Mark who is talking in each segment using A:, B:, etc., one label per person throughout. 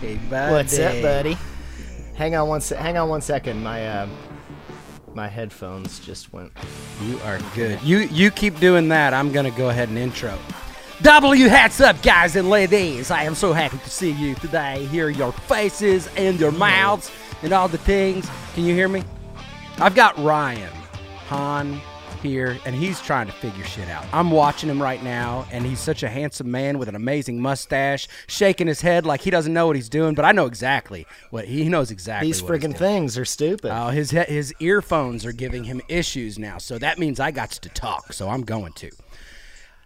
A: Hey,
B: What's up, buddy? Hang on one se- hang on one second. My uh, my headphones just went.
A: You are good. You you keep doing that. I'm gonna go ahead and intro. W hats up, guys and ladies. I am so happy to see you today. Hear your faces and your mouths and all the things. Can you hear me? I've got Ryan Hahn here, and he's trying to figure shit out. I'm watching him right now, and he's such a handsome man with an amazing mustache, shaking his head like he doesn't know what he's doing. But I know exactly what he knows exactly.
B: These
A: what he's
B: friggin'
A: doing.
B: things are stupid.
A: Oh, his he- his earphones are giving him issues now, so that means I got to talk. So I'm going to.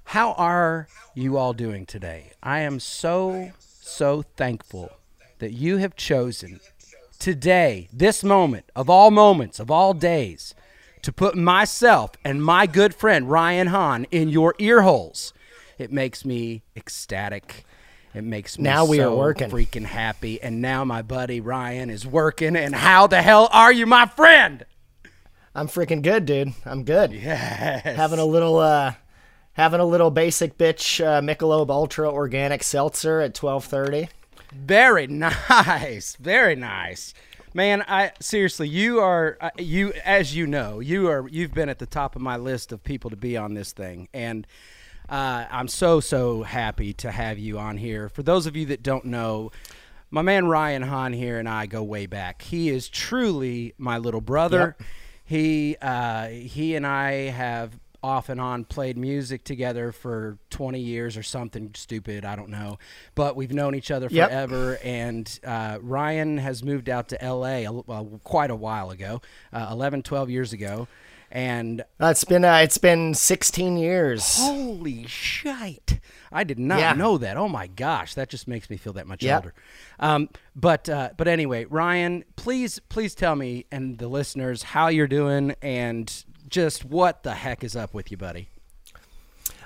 A: How are you all doing today? I am so so thankful that you have chosen today, this moment of all moments of all days, to put myself and my good friend Ryan Hahn in your ear holes. It makes me ecstatic. It makes me
B: Now we are working.
A: freaking happy. And now my buddy Ryan is working. And how the hell are you, my friend?
B: I'm freaking good, dude. I'm good.
A: Yes.
B: Having a little uh, having a little basic bitch uh, Michelob Ultra Organic Seltzer at 12:30.
A: Very nice. Very nice. Man, I seriously, you are uh, you as you know, you are you've been at the top of my list of people to be on this thing and uh, I'm so so happy to have you on here. For those of you that don't know, my man Ryan Hahn here and I go way back. He is truly my little brother. He uh, he and I have off and on played music together for 20 years or something stupid. I don't know, but we've known each other
B: Yep.
A: forever. And uh, Ryan has moved out to L.A. a- uh, quite a while ago, uh, 11, 12 years ago, and
B: it's been uh, it's been 16 years.
A: Holy shite! I did not
B: Yeah.
A: know that. Oh my gosh, that just makes me feel that much
B: Yeah.
A: older. Um, but uh, but anyway, Ryan, please please tell me and the listeners how you're doing and just what the heck is up with you, buddy.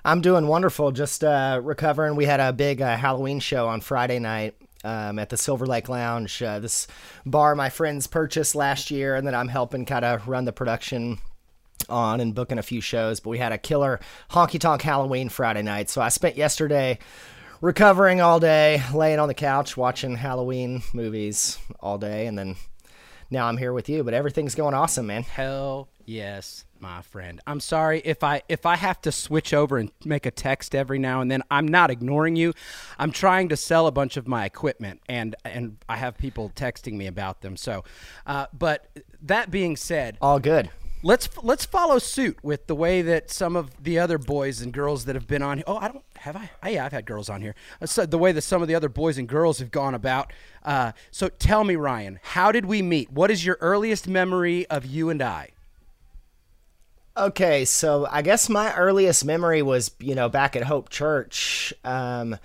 B: I'm doing wonderful. Just uh, recovering. We had a big uh, Halloween show on Friday night um, at the Silver Lake Lounge. Uh, this bar my friends purchased last year, and then I'm helping kind of run the production on and booking a few shows. But we had a killer honky tonk Halloween Friday night. So I spent yesterday recovering all day, laying on the couch watching Halloween movies all day, and then now I'm here with you. But everything's going awesome, man.
A: Hell yes, my friend. I'm sorry if I if I have to switch over and make a text every now and then. I'm not ignoring you. I'm trying to sell a bunch of my equipment and and I have people texting me about them. So, uh, but that being said,
B: All good.
A: let's let's follow suit with the way that some of the other boys and girls that have been on. Here. Oh, I don't have I. Oh, yeah, I've had girls on here. Uh, So the way that some of the other boys and girls have gone about. Uh, so tell me, Ryan, how did we meet? What is your earliest memory of you and I?
B: Okay, so I guess my earliest memory was, you know, back at Hope Church um,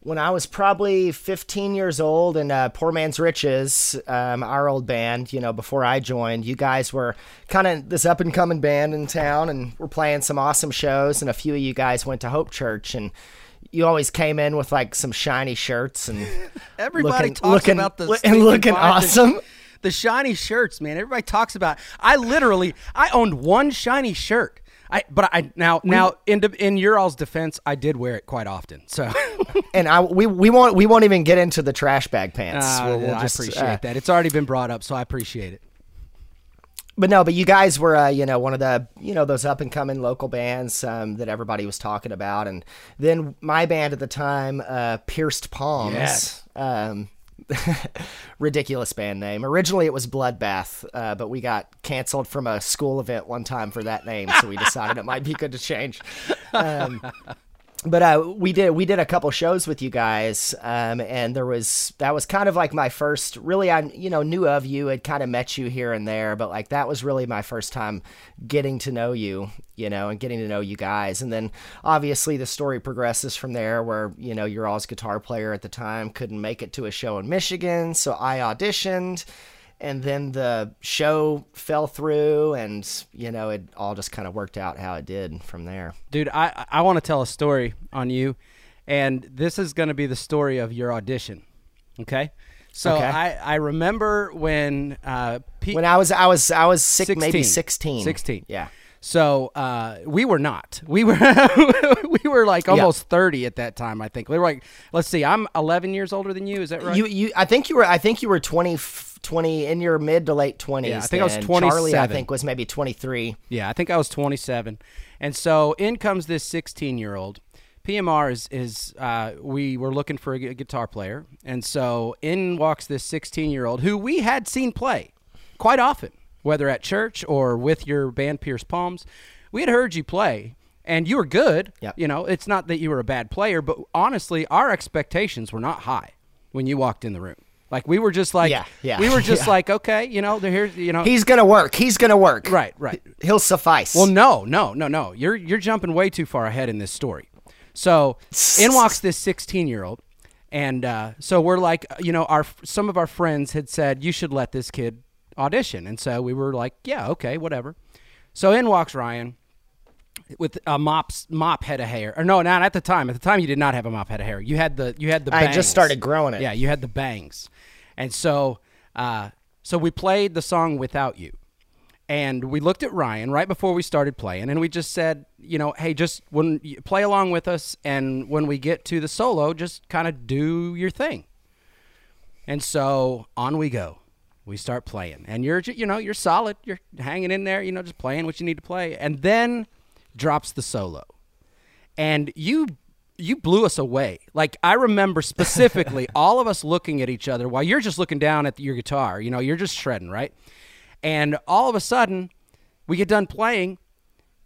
B: when I was probably 15 years old and uh, Poor Man's Riches, um, our old band, you know, before I joined. You guys were kind of this up and coming band in town and we're playing some awesome shows, and a few of you guys went to Hope Church and you always came in with like some shiny shirts and
A: Everybody
B: looking,
A: talks
B: looking,
A: about the
B: and looking awesome.
A: The shiny shirts, man. Everybody talks about. I literally, I owned one shiny shirt. I, but I now now in in your all's defense, I did wear it quite often. So
B: And I we we won't we won't even get into the trash bag pants.
A: uh,
B: We'll- we'll
A: I
B: just,
A: appreciate
B: uh,
A: that. It's already been brought up, so I appreciate it.
B: but no, but you guys were, uh, you know, one of the, you know, those up and coming local bands um, that everybody was talking about, and then my band at the time, uh, Pierced Palms,
A: Yes.
B: um, ridiculous band name. Originally, it was Bloodbath, uh, but we got canceled from a school event one time for that name, so we decided it might be good to change. Um, but uh, we did we did a couple shows with you guys, um, and there was that was kind of like my first. Really, I you know knew of you, had kind of met you here and there, but like that was really my first time getting to know you, you know, and getting to know you guys. And then obviously the story progresses from there, where you know your all's guitar player at the time couldn't make it to a show in Michigan, so I auditioned. And then the show fell through, and you know it all just kind of worked out how it did from there.
A: dude i i want to tell a story on you and this is going to be the story of your audition. Okay. So
B: Okay.
A: I, I remember when uh, Pete,
B: When I was I was I was sick,
A: 16.
B: maybe sixteen.
A: 16.
B: Yeah.
A: So uh, we were not. We were we were like almost thirty at that time. I think we were like. Let's see. I'm 11 years older than you. Is that right?
B: You you I think you were I think you were 20, 20 in your mid to late twenties.
A: Yeah, I think I was
B: Charlie, I
A: 27.
B: think was maybe twenty three.
A: Yeah, I think I was 27, and so in comes this 16 year old. PMR is is uh, we were looking for a guitar player, and so in walks this 16 year old who we had seen play quite often, whether at church or with your band Pierced Palms. We had heard you play, and you were good.
B: Yep.
A: You know, it's not that you were a bad player, but honestly, our expectations were not high when you walked in the room. Like we were just like,
B: Yeah, yeah,
A: we were just
B: yeah.
A: like, okay, you know, they're you know,
B: He's gonna work. He's gonna work.
A: right, right.
B: He'll suffice.
A: Well, no, no, no, no. You're you're jumping way too far ahead in this story. So in walks this 16 year old, and uh, so we're like, you know, our some of our friends had said you should let this kid audition, and so we were like, yeah, okay, whatever. So in walks Ryan with a mop mop head of hair, or no, not at the time. At the time, you did not have a mop head of hair. You had the you had the.
B: I just started growing it.
A: Yeah, you had the bangs, and so uh, so we played the song without you and we looked at Ryan right before we started playing, and we just said, you know, hey, just when you play along with us, and when we get to the solo, just kind of do your thing. And so on we go. We start playing, and you're, you know, you're solid. You're hanging in there, you know, just playing what you need to play, and then drops the solo, and you. You blew us away. Like I remember specifically, all of us looking at each other while you're just looking down at your guitar. You know, you're just shredding, right? And all of a sudden, we get done playing,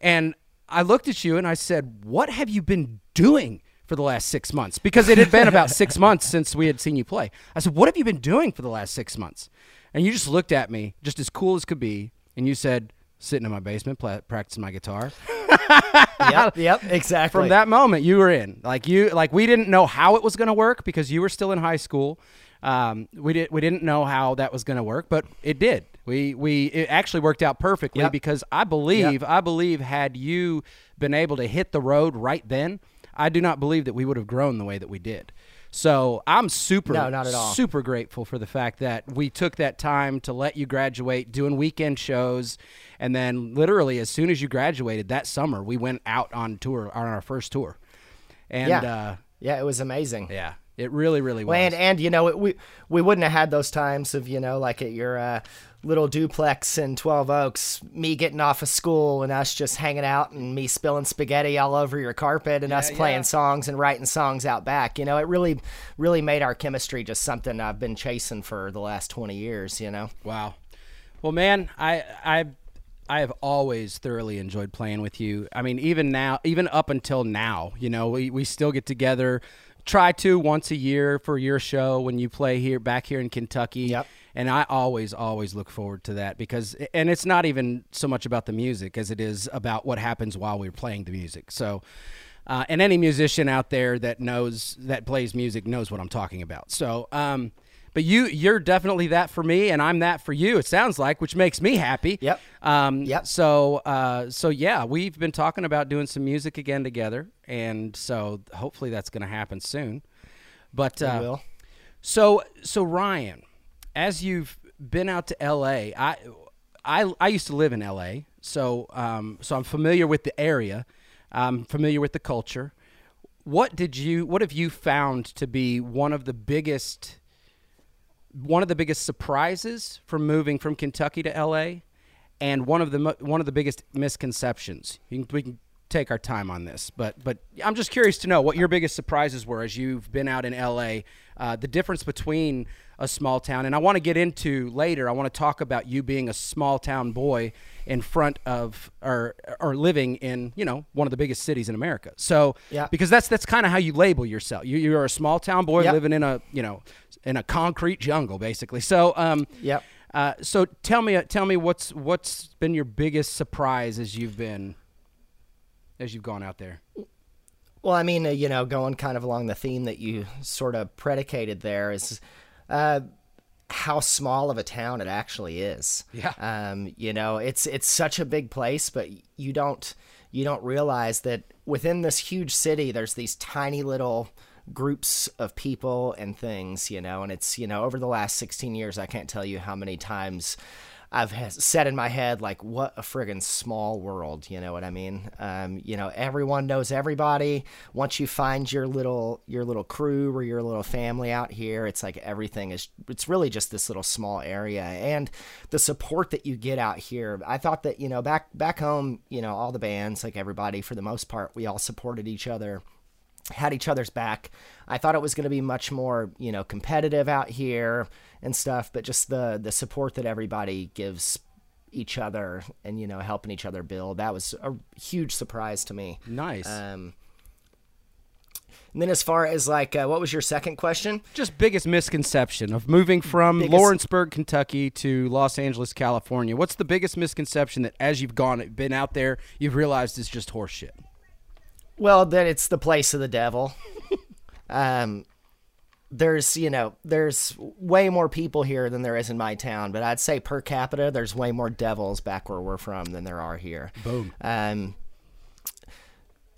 A: and I looked at you and I said, What have you been doing for the last six months? Because it had been about six months since we had seen you play. I said, What have you been doing for the last six months? And you just looked at me, just as cool as could be, and you said, Sitting in my basement, pla practicing my guitar.
B: Yep. Yep. Exactly.
A: From that moment, you were in. Like you, like we didn't know how it was going to work because you were still in high school. Um, we did. We didn't know how that was going to work, but it did. We we it actually worked out perfectly
B: Yep.
A: because I believe I believe had you been able to hit the road right then, I do not believe that we would have grown the way that we did. So I'm super,
B: No, not at all.
A: super grateful for the fact that we took that time to let you graduate, doing weekend shows, and then literally as soon as you graduated that summer, we went out on tour on our first tour, and
B: Yeah.
A: uh,
B: Yeah. It was amazing.
A: yeah, it really, really was.
B: Well, and and you know we we wouldn't have had those times of you know like at your uh, little duplex in Twelve Oaks, me getting off of school and us just hanging out and me spilling spaghetti all over your carpet and us playing
A: yeah.
B: songs and writing songs out back. You know, it really really made our chemistry just something I've been chasing for the last twenty years. You know.
A: Wow. Well, man, I I I have always thoroughly enjoyed playing with you. I mean, even now, even up until now, you know, we, we still get together, try to once a year for your show when you play here back here in Kentucky.
B: Yep.
A: And I always, always look forward to that because, and it's not even so much about the music as it is about what happens while we're playing the music. So, uh, and any musician out there that knows that plays music knows what I'm talking about. So, um, but you, you're definitely that for me, and I'm that for you. It sounds like, which makes me happy.
B: Yep.
A: Um,
B: Yep.
A: So, uh, so yeah, we've been talking about doing some music again together, and so hopefully that's going to happen soon. But uh,
B: will.
A: so, so Ryan, as you've been out to L.A., I, I, I used to live in L.A., so, um, so I'm familiar with the area. I'm familiar with the culture. What did you? What have you found to be one of the biggest, one of the biggest surprises from moving from Kentucky to L.A., and one of the one of the biggest misconceptions? You can, we can take our time on this, but but I'm just curious to know what your biggest surprises were as you've been out in L.A. Uh, the difference between a small town, and I want to get into later. I want to talk about you being a small town boy in front of or or living in you know one of the biggest cities in America. So
B: Yeah.
A: because that's that's kind of how you label yourself. You you're a small town boy
B: Yep.
A: living in a you know in a concrete jungle basically. So um
B: Yep.
A: uh, so tell me tell me what's what's been your biggest surprise as you've been as you've gone out there.
B: Well, I mean, uh, you know, going kind of along the theme that you sort of predicated there is uh, how small of a town it actually is.
A: Yeah.
B: Um, you know, it's it's such a big place, but you don't you don't realize that within this huge city, there's these tiny little groups of people and things, you know, and it's, you know, over the last 16 years, I can't tell you how many times I've said in my head, like, what a friggin' small world, you know what I mean? Um, you know, everyone knows everybody. Once you find your little your little crew or your little family out here, it's like everything is. It's really just this little small area, and the support that you get out here. I thought that you know back back home, you know, all the bands, like everybody, for the most part, we all supported each other had each other's back. I thought it was going to be much more, you know, competitive out here and stuff, but just the the support that everybody gives each other and you know helping each other build that was a huge surprise to me.
A: Nice.
B: Um, and then as far as like, uh, what was your second question?
A: Just biggest misconception of moving from
B: Biggest-
A: Lawrenceburg, Kentucky to Los Angeles, California. What's the biggest misconception that as you've gone been out there, you've realized is just horseshit?
B: Well, then it's the place of the devil. um, there's you know there's way more people here than there is in my town, but I'd say per capita there's way more devils back where we're from than there are here.
A: Boom.
B: Um,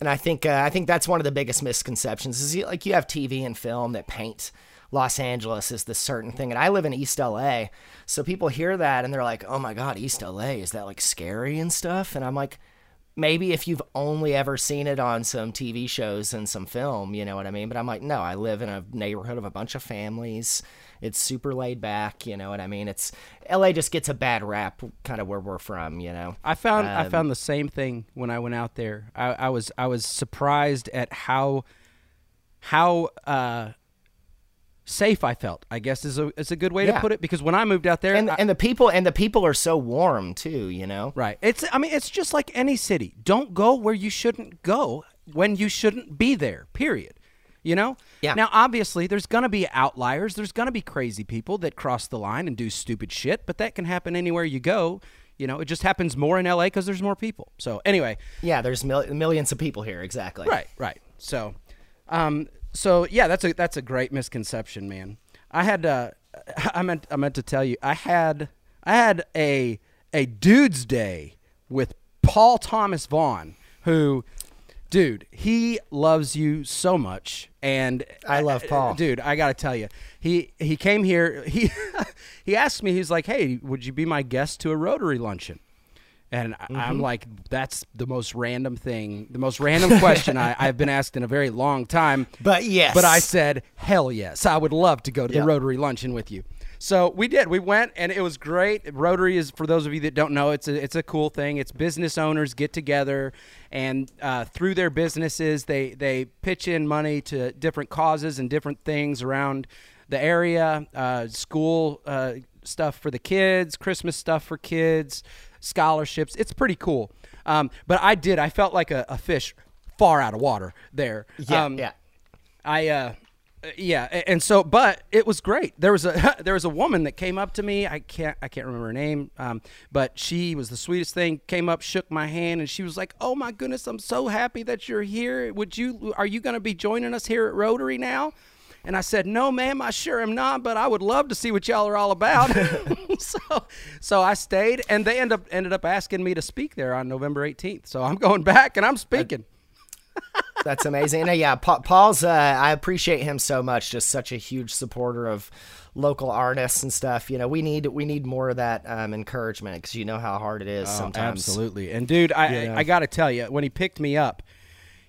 B: and I think uh, I think that's one of the biggest misconceptions is like you have TV and film that paint Los Angeles as this certain thing, and I live in East LA, so people hear that and they're like, "Oh my God, East LA is that like scary and stuff?" And I'm like, maybe if you've only ever seen it on some TV shows and some film, you know what I mean? But I'm like, no, I live in a neighborhood of a bunch of families. It's super laid back, you know what I mean? It's LA just gets a bad rap, kind of where we're from, you know.
A: I found I
B: Um,
A: found the same thing when I went out there. I, I was I was surprised at how how uh, safe I felt. I guess is a is a good way to put it because when I moved out there,
B: And
A: I-
B: and the people and the people are so warm too, you know.
A: Right. It's I mean it's just like any city. Don't go where you shouldn't go when you shouldn't be there. Period. You know?
B: Yeah.
A: Now obviously there's going to be outliers. There's going to be crazy people that cross the line and do stupid shit, but that can happen anywhere you go. You know, it just happens more in LA cuz there's more people. So anyway,
B: Yeah, there's mil- millions of people here, exactly.
A: Right, right. So, um, so yeah, that's a that's a great misconception, man. I had uh, I meant I meant to tell you, I had I had a a dude's day with Paul Thomas Vaughn, who, dude, he loves you so much, and
B: I love Paul.
A: dude. I gotta tell you, he he came here. He he asked me. He's like, "Hey, would you be my guest to a Rotary luncheon?" And
B: Mm-hmm.
A: I'm like, that's the most random thing, the most random question I, I've been asked in a very long time.
B: But yes.
A: But I said, hell yes, I would love to go to the Rotary luncheon with you. So we did. We went, and it was great. Rotary is, for those of you that don't know, it's a it's a cool thing. It's business owners get together, and uh, through their businesses, they they pitch in money to different causes and different things around the area, uh, school uh, stuff for the kids, Christmas stuff for kids, scholarships. It's pretty cool. Um, but I did. I felt like a, a fish far out of water there.
B: Yeah,
A: Um,
B: yeah.
A: I uh yeah, and so but it was great. There was a there was a woman that came up to me. I can't I can't remember her name. Um but she was the sweetest thing. Came up, shook my hand and she was like, "Oh my goodness, I'm so happy that you're here. Would you are you going to be joining us here at Rotary now?" And I said, "No, ma'am, I sure am not, but I would love to see what y'all are all about." so, so I stayed, and they end up ended up asking me to speak there on November 18th. So I'm going back and I'm speaking.
B: That's amazing. And uh, yeah, Pa- Paul's. Uh, I appreciate him so much. Just such a huge supporter of local artists and stuff. You know, we need we need more of that um, encouragement because you know how hard it is sometimes.
A: Oh, Absolutely. And dude, I
B: Yeah.
A: I, I got to tell you, when he picked me up,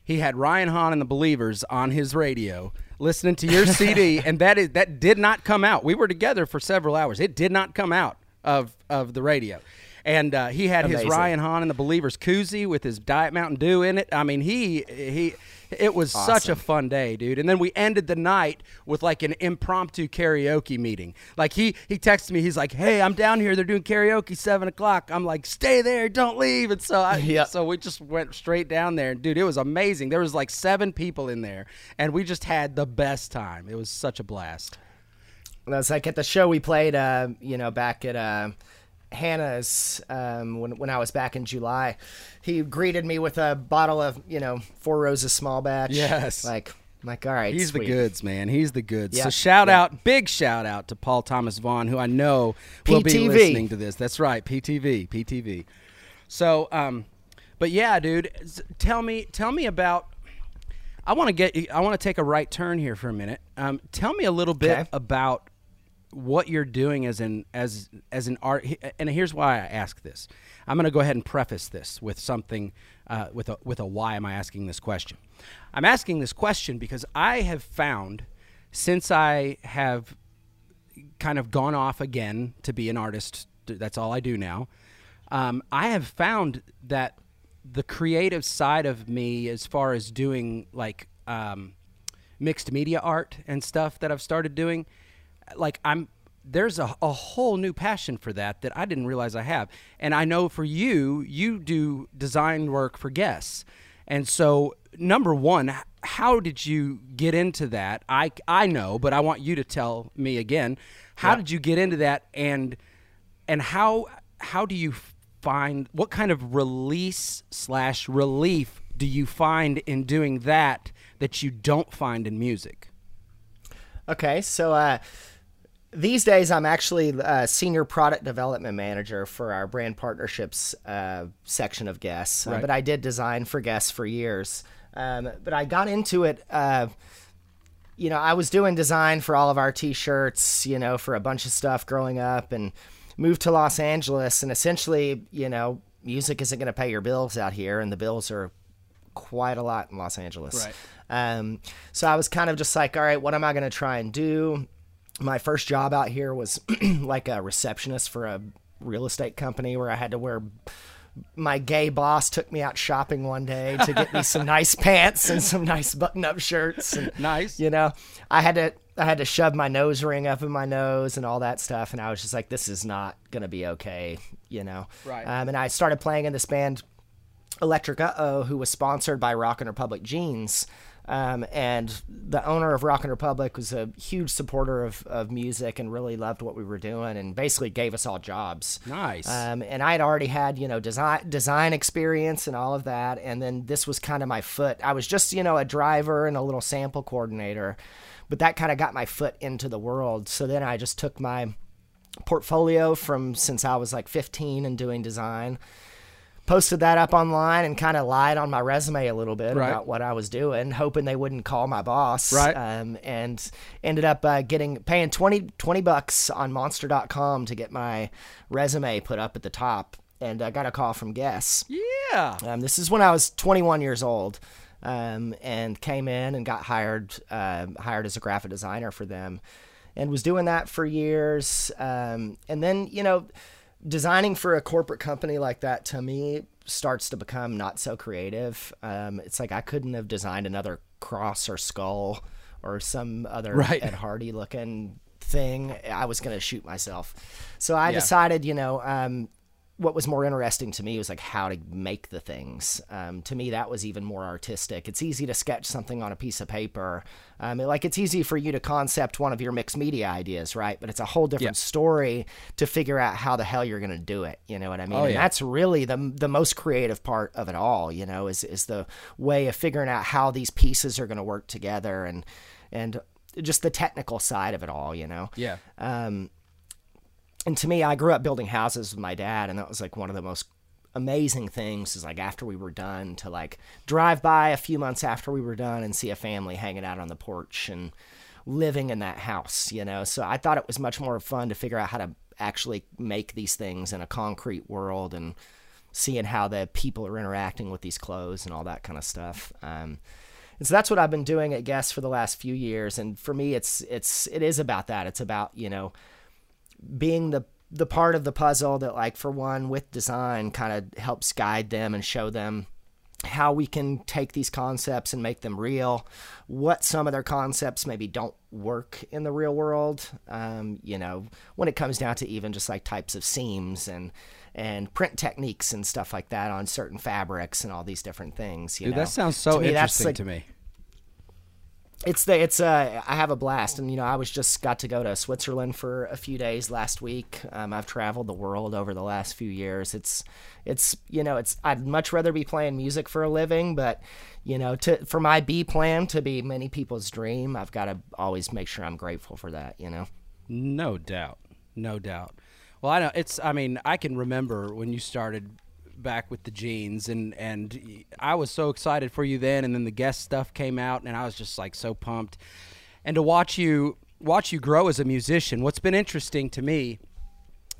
A: he had Ryan Hahn and the Believers on his radio listening to your CD, and that is that did not come out. We were together for several hours. It did not come out of of the radio. And uh, he had his Ryan Hahn and the Believers koozie with his Diet Mountain Dew in it. I mean, he he. It was such a fun day, dude. And then we ended the night with like an impromptu karaoke meeting. Like he he texted me, he's like, "Hey, I'm down here. They're doing karaoke seven o'clock." I'm like, "Stay there, don't leave." And so I,
B: Yeah.
A: so we just went straight down there, and dude. It was amazing. There was like seven people in there, and we just had the best time. It was such a blast.
B: That's like at the show we played. Uh, you know, back at uh, Hannah's um, when when I was back in July. He greeted me with a bottle of you know Four Roses small batch.
A: Yes.
B: Like like all right.
A: He's
B: sweet.
A: the goods, man. He's the goods.
B: Yeah,
A: So shout
B: yeah.
A: out, big shout out to Paul Thomas Vaughn, who I know will be listening to this. That's right, PTV, PTV. So, um, But yeah, dude, tell me, tell me about. I want to get. I want to take a right turn here for a minute. Um, tell me a little bit
B: Okay.
A: about what you're doing as an as as an art. And here's why I ask this. I'm going to go ahead and preface this with something uh, with a with a why am I asking this question? I'm asking this question because I have found since I have kind of gone off again to be an artist. That's all I do now. Um, I have found that the creative side of me, as far as doing like um, mixed media art and stuff that I've started doing, like I'm there's a, a whole new passion for that that I didn't realize I have. And I know for you, you do design work for Guess. And so, number one, how did you get into that? I, I know, but I want you to tell me again. How did you get into that, and and how how do you find what kind of release slash relief do you find in doing that that you don't find in music?
B: Okay, so uh, these days I'm actually a senior product development manager for our brand partnerships uh, section of Guess. Uh, but I did design for Guess for years. Um, but I got into it. Uh, you know, I was doing design for all of our T-shirts. You know, for a bunch of stuff growing up, and moved to Los Angeles. And essentially, you know, music isn't going to pay your bills out here, and the bills are quite a lot in Los Angeles.
A: Right.
B: Um, so I was kind of just like, all right, what am I going to try and do? My first job out here was like a receptionist for a real estate company where I had to wear. My gay boss took me out shopping one day to get me some nice pants and some nice button-up shirts. And,
A: Nice.
B: you know, I had to I had to shove my nose ring up in my nose and all that stuff, and I was just like, this is not gonna be okay, you know.
A: Right.
B: Um, and I started playing in this band Electric Uh Oh, who was sponsored by rock and Republic Jeans. Um, and the owner of Rockin' Republic was a huge supporter of, of music and really loved what we were doing and basically gave us all jobs.
A: Nice.
B: Um, and I had already had, you know, design design experience and all of that. And then this was kind of my foot. I was just, you know, a driver and a little sample coordinator, but that kind of got my foot into the world. So then I just took my portfolio from since I was like 15 and doing design, posted that up online and kind of lied on my resume a little bit
A: Right.
B: about what I was doing, hoping they wouldn't call my boss.
A: Right.
B: Um, and ended up uh, getting paying 20, 20 bucks on monster.com to get my resume put up at the top. And I got a call from Guess.
A: yeah.
B: Um, this is when I was 21 years old, um, and came in and got hired um hired as a graphic designer for them, and was doing that for years. Um, and then you know, designing for a corporate company like that to me starts to become not so creative. Um, it's like I couldn't have designed another cross or skull or some other
A: Right.
B: Ed Hardy looking thing. I was going to shoot myself. So I
A: Yeah.
B: decided, you know, um, what was more interesting to me was like how to make the things. Um, to me, that was even more artistic. It's easy to sketch something on a piece of paper. Um, like it's easy for you to concept one of your mixed media ideas, right? But it's a whole different
A: Yeah.
B: story to figure out how the hell you're going to do it. You know what I mean?
A: Oh,
B: and
A: yeah.
B: that's really the the most creative part of it all. You know, is is the way of figuring out how these pieces are going to work together and and just the technical side of it all. You know
A: Yeah.
B: um, and to me, I grew up building houses with my dad, and that was like one of the most amazing things. Is like after we were done to like drive by a few months after we were done and see a family hanging out on the porch and living in that house, you know. So I thought it was much more fun to figure out how to actually make these things in a concrete world and seeing how the people are interacting with these clothes and all that kind of stuff. Um, and so that's what I've been doing I Guess for the last few years. And for me, it's it's it is about that. It's about you know being the the part of the puzzle that like for one with design kind of helps guide them and show them how we can take these concepts and make them real what some of their concepts maybe don't work in the real world um, you know when it comes down to even just like types of seams and and print techniques and stuff like that on certain fabrics and all these different things you
A: Dude,
B: know
A: that sounds so
B: To me,
A: interesting
B: like-
A: to me.
B: It's the it's uh I have a blast and you know I was just got to go to Switzerland for a few days last week. Um, I've traveled the world over the last few years. It's it's you know it's I'd much rather be playing music for a living, but you know to for my B plan to be many people's dream, I've got to always make sure I'm grateful for that. You know.
A: No doubt. No doubt. Well, I know it's. I mean, I can remember when you started back with the jeans, and and I was so excited for you then, and then the Guess stuff came out, and I was just like so pumped, and to watch you watch you grow as a musician. What's been interesting to me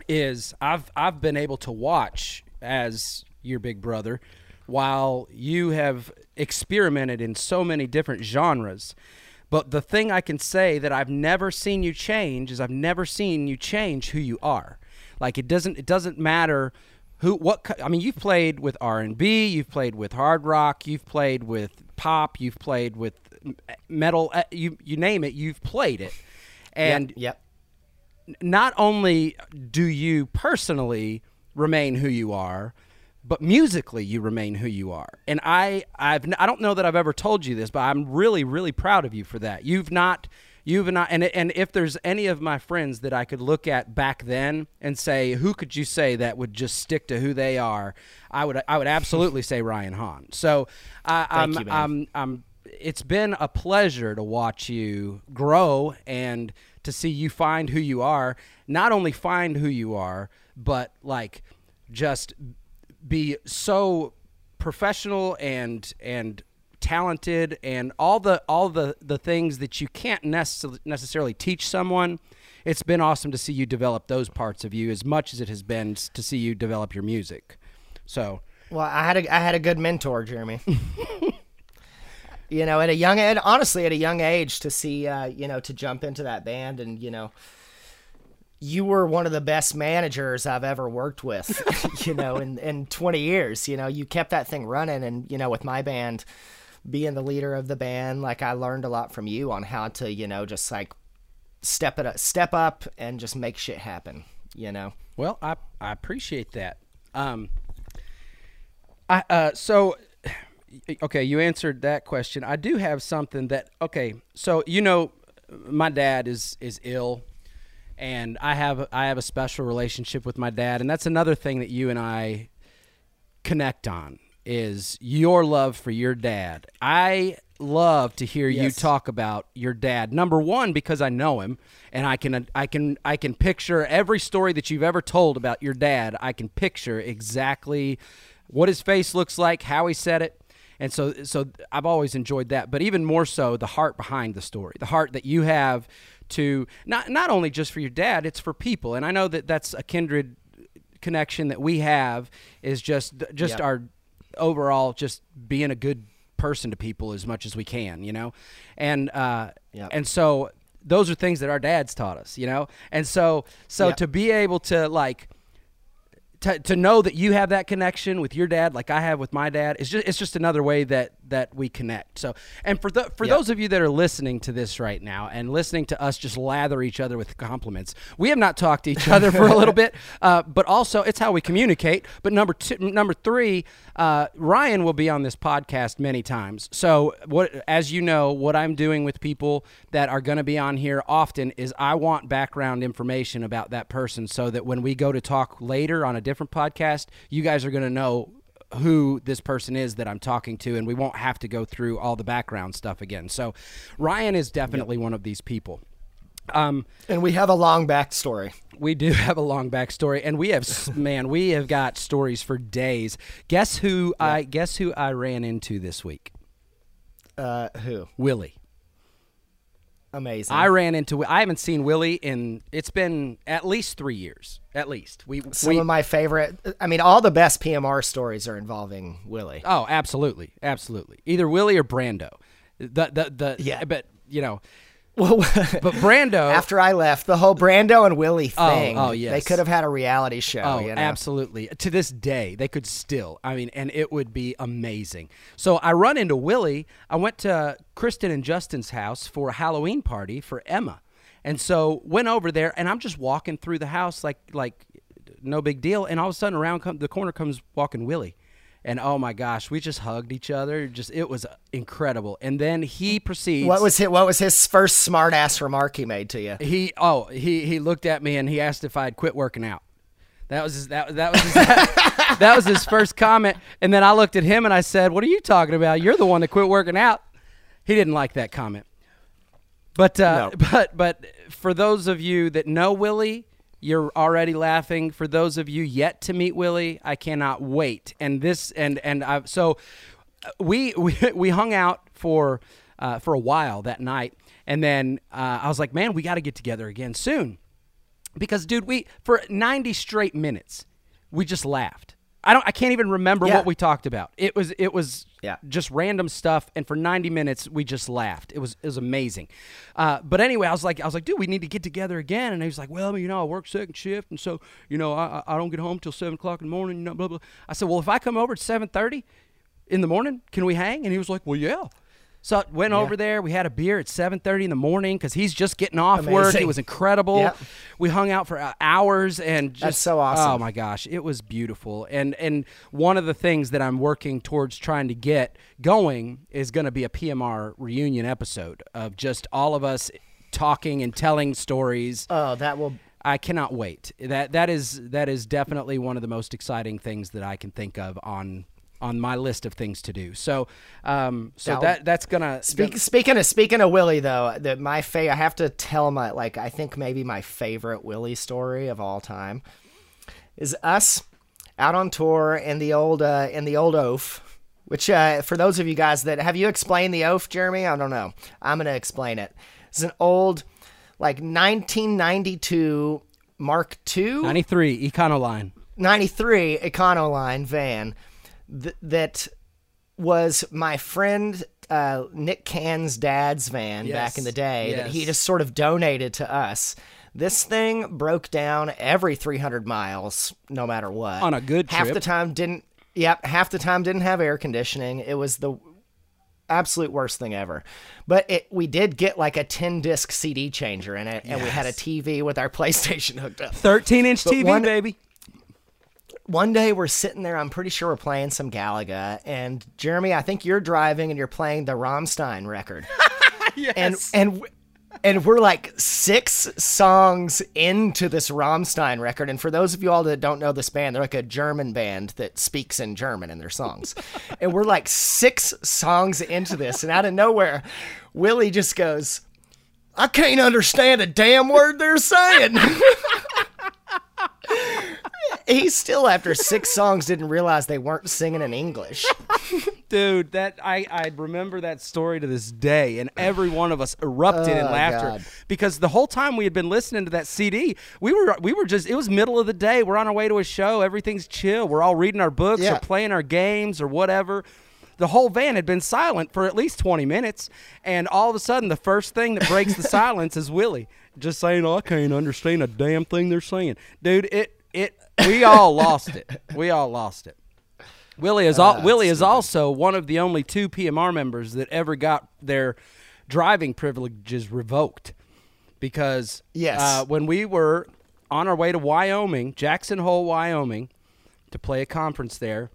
A: is I've I've been able to watch as your big brother while you have experimented in so many different genres. But the thing I can say that I've never seen you change is I've never seen you change who you are. Like it doesn't it doesn't matter who what I mean you've played with R&B, you've played with hard rock, you've played with pop, you've played with metal, uh, you you name it, you've played it. And
B: yep.
A: not only do you personally remain who you are, but musically you remain who you are. And I I've I don't know that I've ever told you this, but I'm really really proud of you for that. You've not you've not and and if there's any of my friends that I could look at back then and say who could you say that would just stick to who they are, I would I would absolutely say Ryan Hahn. So I, I'm
B: you.
A: I'm I'm it's been a pleasure to watch you grow and to see you find who you are. Not only find who you are, but like just be so professional and and talented and all the all the the things that you can't necess- necessarily teach someone. It's been awesome to see you develop those parts of you as much as it has been to see you develop your music. So,
B: Well, I had a I had a good mentor, Jeremy. you know, at a young and honestly at a young age to see uh, you know, to jump into that band and, you know, you were one of the best managers I've ever worked with, you know, in, in 20 years. You know, you kept that thing running. And, you know, with my band, being the leader of the band, like I learned a lot from you on how to, you know, just like step it up, step up and just make shit happen, you know?
A: Well, I I appreciate that. Um, I uh, so okay, you answered that question. I do have something that okay. So you know, my dad is is ill, and I have I have a special relationship with my dad, and that's another thing that you and I connect on is your love for your dad. I love to hear you talk about your dad. Number 1 because I know him and I can I can I can picture every story that you've ever told about your dad. I can picture exactly what his face looks like, how he said it. And so so I've always enjoyed that, but even more so the heart behind the story. The heart that you have to not not only just for your dad, it's for people. And I know that that's a kindred connection that we have is just just
B: Yep.
A: our overall just being a good person to people as much as we can, you know, and uh,
B: Yep.
A: and so those are things that our dads taught us, you know, and so so
B: Yep.
A: to be able to like to, to know that you have that connection with your dad like I have with my dad it's just it's just another way that that we connect. So and for the for
B: Yep.
A: those of you that are listening to this right now and listening to us just lather each other with compliments, we have not talked to each other for a little bit, uh, but also it's how we communicate. But number two, number three, uh, Ryan will be on this podcast many times. So what as you know, what I'm doing with people that are going to be on here often is I want background information about that person so that when we go to talk later on a different podcast, you guys are going to know who this person is that I'm talking to, and we won't have to go through all the background stuff again. So, Ryan is definitely one of these people. Um,
B: And we have a long backstory.
A: we do have a long backstory, and we have man, we have got stories for days. Guess who I guess who I ran into this week?
B: Uh, who?
A: Willie.
B: Amazing.
A: I ran into. I haven't seen Willie in. It's been at least three years. At least we.
B: Some
A: we
B: of my favorite. I mean, all the best PMR stories are involving Willie.
A: Oh, absolutely, absolutely. Either Willie or Brando. The the the
B: Yeah.
A: But you know,
B: Well,
A: but Brando.
B: after I left, the whole Brando and Willie Oh,
A: oh
B: thing.
A: oh, yes.
B: They could have had a reality show.
A: Oh,
B: you know?
A: absolutely. To this day, they could still. I mean, and it would be amazing. So I run into Willie. I went to Kristen and Justin's house for a Halloween party for Emma. And so went over there and I'm just walking through the house like like no big deal and all of a sudden around come, the corner comes walking Willie. And oh my gosh, we just hugged each other. Just it was incredible. And then he proceeds
B: What was his, what was his first smart ass remark he made to you?
A: he oh he he looked at me and he asked if I'd quit working out. That was his, that that was his, that, was his first comment. And then I looked at him and I said, "What are you talking about? You're the one that quit working out." He didn't like that comment. But uh,
B: No.
A: but but for those of you that know Willie, You're already laughing. For those of you yet to meet Willie, I cannot wait. And this and and I so uh, we we we hung out for uh, for a while that night, and then uh, I was like, man, we got to get together again soon, because dude, we for 90 straight minutes, we just laughed. I don't. I can't even remember
B: Yeah.
A: what we talked about. It was. It was.
B: Yeah.
A: Just random stuff, and for 90 minutes we just laughed. It was. It was amazing. Uh, but anyway, I was like, I was like, dude, we need to get together again. And he was like, well, you know, I work second shift, and so you know, I I don't get home till seven o'clock in the morning. You know, blah blah. I said, well, if I come over at 7:30 in the morning, can we hang? And he was like, well, yeah. So I went over there. We had a beer at 7:30 in the morning because he's just getting off work. It was incredible.
B: Yep.
A: We hung out for uh, hours and just
B: That's so awesome.
A: Oh my gosh, it was beautiful. And and one of the things that I'm working towards trying to get going is going to be a PMR reunion episode of just all of us talking and telling stories.
B: Oh, that will.
A: I cannot wait. That that is that is definitely one of the most exciting things that I can think of on on my list of things to do. So um so
B: That'll-
A: that that's gonna
B: Speak, speaking of speaking of Willie though, that my fa- I have to tell my like I think maybe my favorite Willie story of all time is us out on tour in the old uh, in the old oaf. Which uh, for those of you guys that have you explained the oaf, Jeremy? I don't know. I'm gonna explain it. It's an old like 1992 Mark II
A: 93 Econoline.
B: 93 Econoline van th- that was my friend uh, Nick Can's dad's van
A: Yes.
B: back in the day that he just sort of donated to us. This thing broke down every 300 miles, no matter what.
A: On a good
B: half
A: trip.
B: the time didn't. Yep, half the time didn't have air conditioning. It was the absolute worst thing ever. But it, we did get like a 10 disc CD changer in it, and we had a TV with our PlayStation hooked up.
A: 13 inch TV,
B: one-
A: baby.
B: One day we're sitting there. I'm pretty sure we're playing some Galaga, and Jeremy, I think you're driving and you're playing the Rammstein record,
A: yes.
B: and and and we're like six songs into this Rammstein record. And for those of you all that don't know this band, they're like a German band that speaks in German in their songs, and we're like six songs into this, and out of nowhere, Willie just goes. I can't understand a damn word they're saying. he still, after six songs, didn't realize they weren't singing in English.
A: Dude, that I, I remember that story to this day, and every one of us erupted in
B: Oh,
A: laughter
B: God.
A: because the whole time we had been listening to that CD, we were we were just it was middle of the day. We're on our way to a show. Everything's chill. We're all reading our books
B: Yeah.
A: or playing our games or whatever. The whole van had been silent for at least twenty minutes, and all of a sudden, the first thing that breaks the silence is Willie just saying, "Oh, "I can't understand a damn thing they're saying." Dude, it it we all lost it. We all lost it. Willie is
B: Ah,
A: al- Willie is also one of the only two PMR members that ever got their driving privileges revoked because
B: Yes.
A: uh, when we were on our way to Wyoming, Jackson Hole, Wyoming, to play a conference there,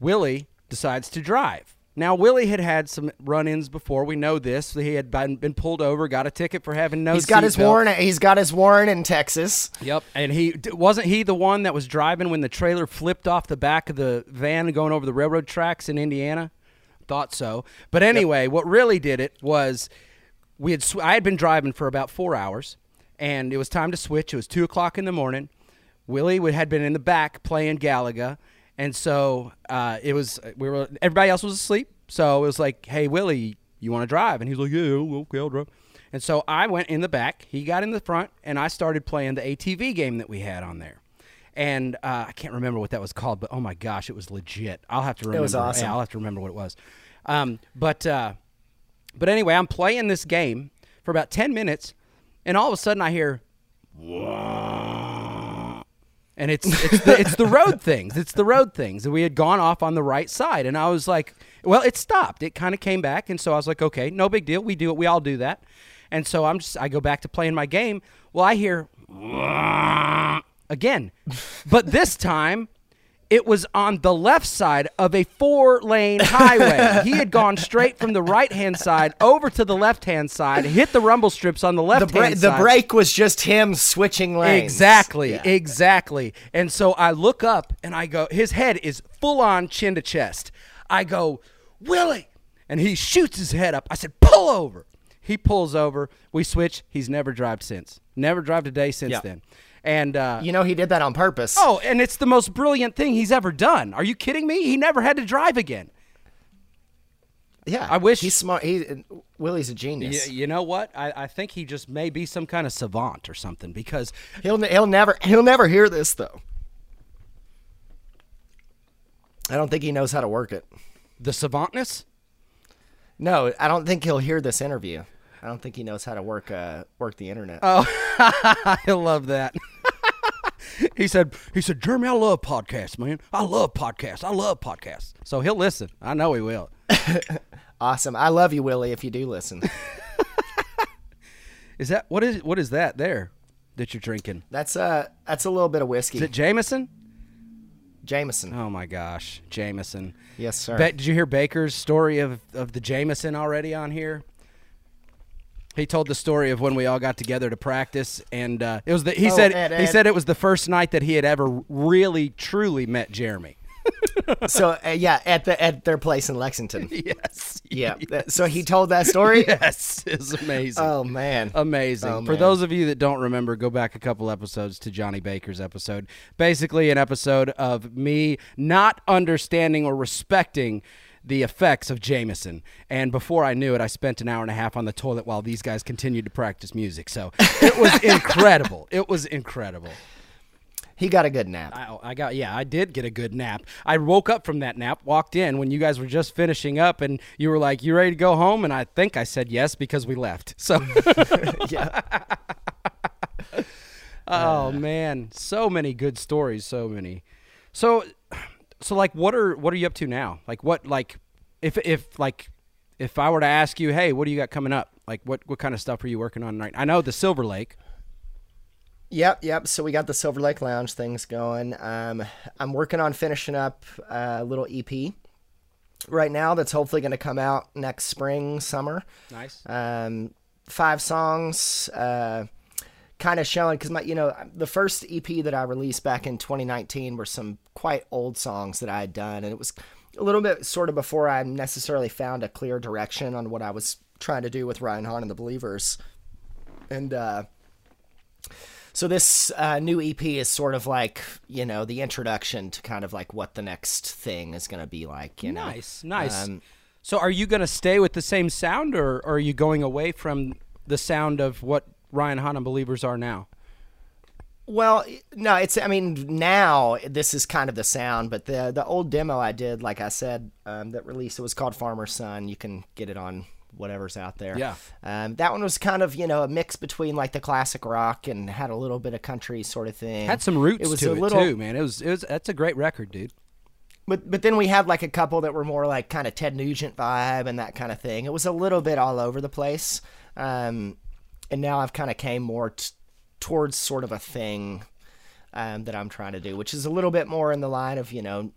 A: Willie decides to drive. Now Willie had had some run-ins before. We know this. He had been, been pulled over, got a ticket for having no.
B: He's got his
A: seatbelt.
B: warrant. He's got his warrant in Texas.
A: Yep, and he wasn't he the one that was driving when the trailer flipped off the back of the van going over the railroad tracks in Indiana. Thought so, but anyway, what really did it was we had sw- I had been driving for about four hours, and it was time to switch. It was two o'clock in the morning. Willie had been in the back playing Galaga, and so uh, it was we were everybody else was asleep. So it was like, "Hey Willie, you want to drive?" And he's like, "Yeah, okay, I'll drive." And so I went in the back. He got in the front, and I started playing the ATV game that we had on there. And uh, I can't remember what that was called, but oh my gosh, it was legit. I'll have to remember.
B: It was awesome.
A: Yeah, I'll have to remember what it was. Um, but uh, but anyway, I'm playing this game for about ten minutes, and all of a sudden I hear, and it's it's the, it's the road things. It's the road things. And we had gone off on the right side, and I was like, well, it stopped. It kind of came back, and so I was like, okay, no big deal. We do it. We all do that. And so I'm just I go back to playing my game. Well, I hear again, but this time it was on the left side of a four lane highway. he had gone straight from the right hand side over to the left hand side, hit the rumble strips on the
B: The,
A: left
B: bra-
A: hand
B: the break was just him switching lanes.
A: Exactly,
B: Yeah.
A: exactly. And so I look up and I go, his head is full on chin to chest. I go, Willie. And he shoots his head up. I said, pull over. He pulls over. We switch. He's never driven since. Never driven a day since
B: Yeah.
A: then. And uh,
B: You know, he did that on purpose.
A: oh, and it's the most brilliant thing he's ever done. Are you kidding me? He never had to drive again.
B: yeah.
A: I wish-
B: he's smart. He Willie's a genius.
A: you know what? I, I think he just may be some kind of savant or something because
B: He'll he'll never he'll never hear this though. I don't think he knows how to work it.
A: the savantness.
B: No, I don't think he'll hear this interview. I don't think he knows how to work uh work the internet.
A: Oh, I love that. he said, he said, Jeremy, I love podcasts, man. I love podcasts. I love podcasts. So he'll listen. I know he will.
B: awesome. I love you, Willie, if you do listen.
A: Is that what is what is that there that you're drinking?
B: That's uh that's a little bit of whiskey.
A: Is it Jameson?
B: Jameson.
A: Oh my gosh, Jameson.
B: Yes, sir.
A: Ba- did you hear Baker's story of, of the Jameson already on here? He told the story of when we all got together to practice, and uh, it was the he
B: Oh,
A: said
B: Ed,
A: he said it was the first night that he had ever really truly met Jeremy.
B: so uh, yeah, at the at their place in Lexington.
A: yes,
B: Yeah. That- so he told that story.
A: yes, it's amazing.
B: Oh man.
A: Amazing.
B: Oh,
A: For
B: man.
A: those of you that don't remember, go back a couple episodes to Johnny Baker's episode. Basically, an episode of me not understanding or respecting the effects of Jameson. And before I knew it, I spent an hour and a half on the toilet while these guys continued to practice music. So it was incredible. It was incredible.
B: He got a good nap.
A: I, I got yeah, I did get a good nap. I woke up from that nap, walked in when you guys were just finishing up, and you were like, "You ready to go home?" And I think I said yes because we left. So.
B: yeah.
A: Oh man, so many good stories, so many. So, so like, what are what are you up to now? Like, what like, if if like, if I were to ask you, hey, what do you got coming up? Like, what what kind of stuff are you working on right? I know the Silver Lake.
B: Yep, yep. So we got the Silver Lake Lounge things going. Um, I'm working on finishing up a little EP right now that's hopefully going to come out next spring, summer.
A: Nice.
B: Um, five songs, uh, kind of showing because my, you know, the first EP that I released back in 2019 were some quite old songs that I had done, and it was a little bit sort of before I necessarily found a clear direction on what I was trying to do with Ryan Hahn and the Believers, and. uh so this uh, new EP is sort of like you know the introduction to kind of like what the next thing is going to be like. You know,
A: Nice, nice.
B: Um,
A: so, are you going to stay with the same sound, or, or are you going away from the sound of what Ryan Hahn and Believers are now?
B: Well, no, it's. I mean, now this is kind of the sound, but the the old demo I did, like I said, um, that release it was called Farmer's Son. You can get it on whatever's out there.
A: Yeah.
B: Um, that one was kind of you know a mix between like the classic rock and had a little bit of country sort of thing.
A: Had some roots
B: It was
A: to
B: a
A: it
B: little,
A: too, man. It was it was that's a great record, dude.
B: But but then we had like a couple that were more like kind of Ted Nugent vibe and that kind of thing. It was a little bit all over the place. Um, and now I've kind of came more t- towards sort of a thing um, that I'm trying to do, which is a little bit more in the line of you know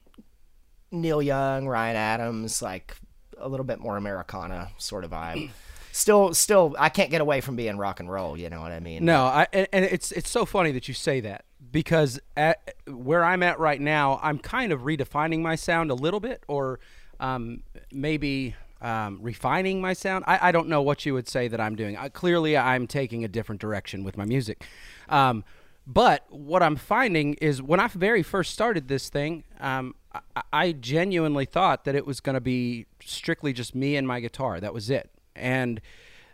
B: Neil Young, Ryan Adams, like a little bit more Americana sort of vibe. Still, still, I can't get away from being rock and roll. You know what I mean?
A: No, I and, it's it's so funny that you say that because at where I'm at right now, I'm kind of redefining my sound a little bit, or um, maybe um, refining my sound. I, I don't know what you would say that I'm doing. I, clearly, I'm taking a different direction with my music. Um, but what I'm finding is when I very first started this thing, um, I, I genuinely thought that it was going to be strictly just me and my guitar. That was it. And